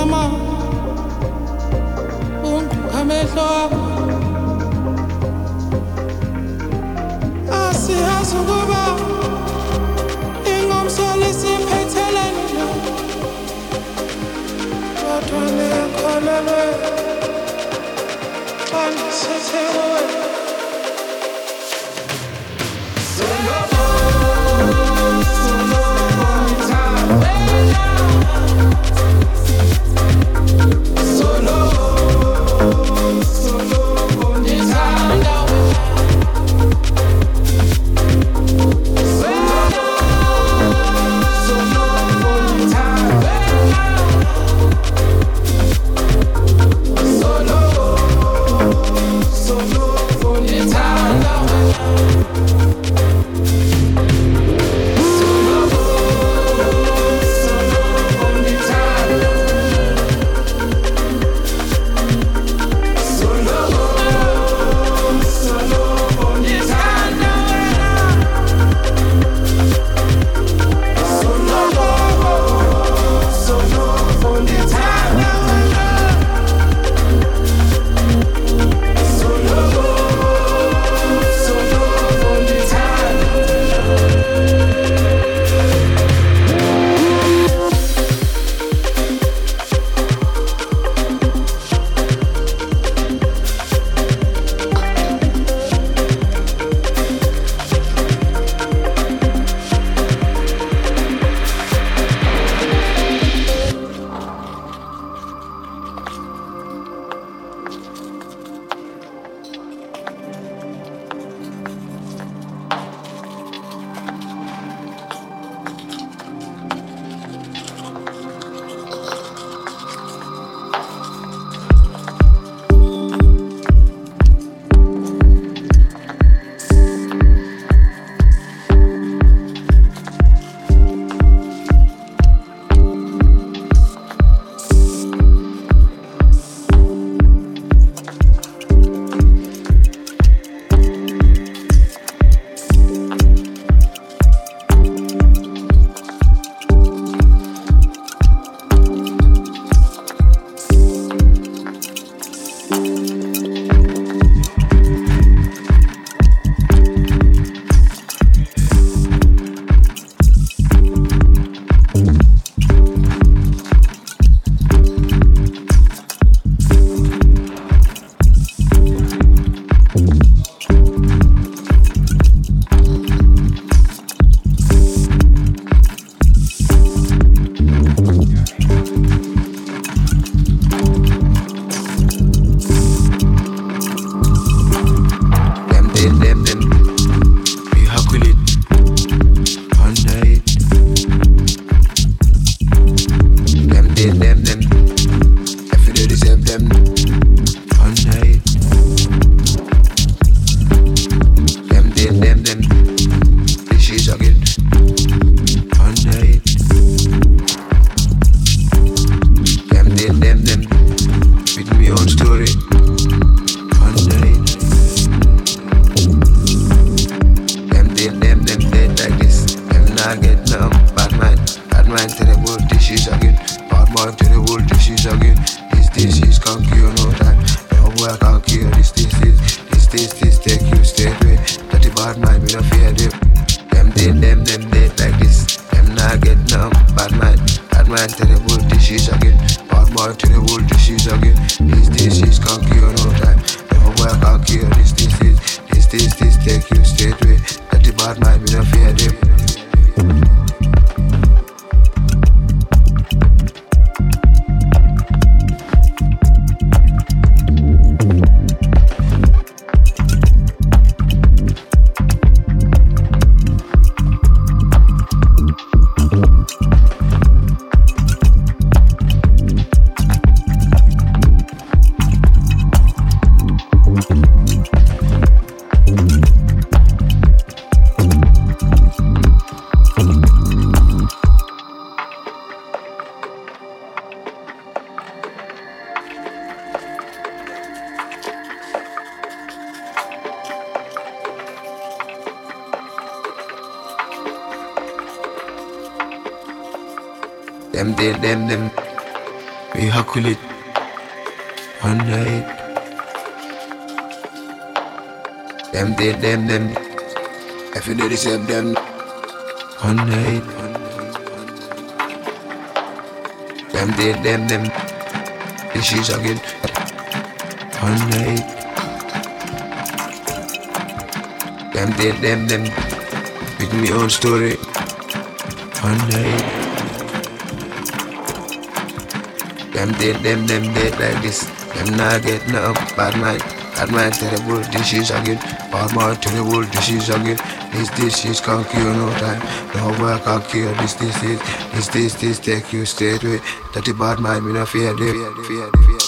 amnyama umntu amehlo asiyazi ukuba ingomso lisiphethelene na kodwa ndikholelwe xa ndisithe mind, me no fear them. Them dead, them, them dead like this. Them not get numb. Bad mind, bad mind to the world disease again. Bad mind to the world disease again. This disease can't cure no time. Never boy can't cure this disease. This this this take you straight away. That the bad mind, me no fear them. Them, them, them, them. We huckle it one night. Them, they, them, them. If you do the same, them one night. Them, they, them, them. This is again one night. Them, they, them, them. With me own story one night. Them dead, them, them dead like this. Them not get no bad mind. Bad mind terrible dishes again. Bad mind terrible dishes again. This dishes can't cure no time. No work can't cure this is. This this take you straight away. That bad mind me no fear, fear, fear, fear,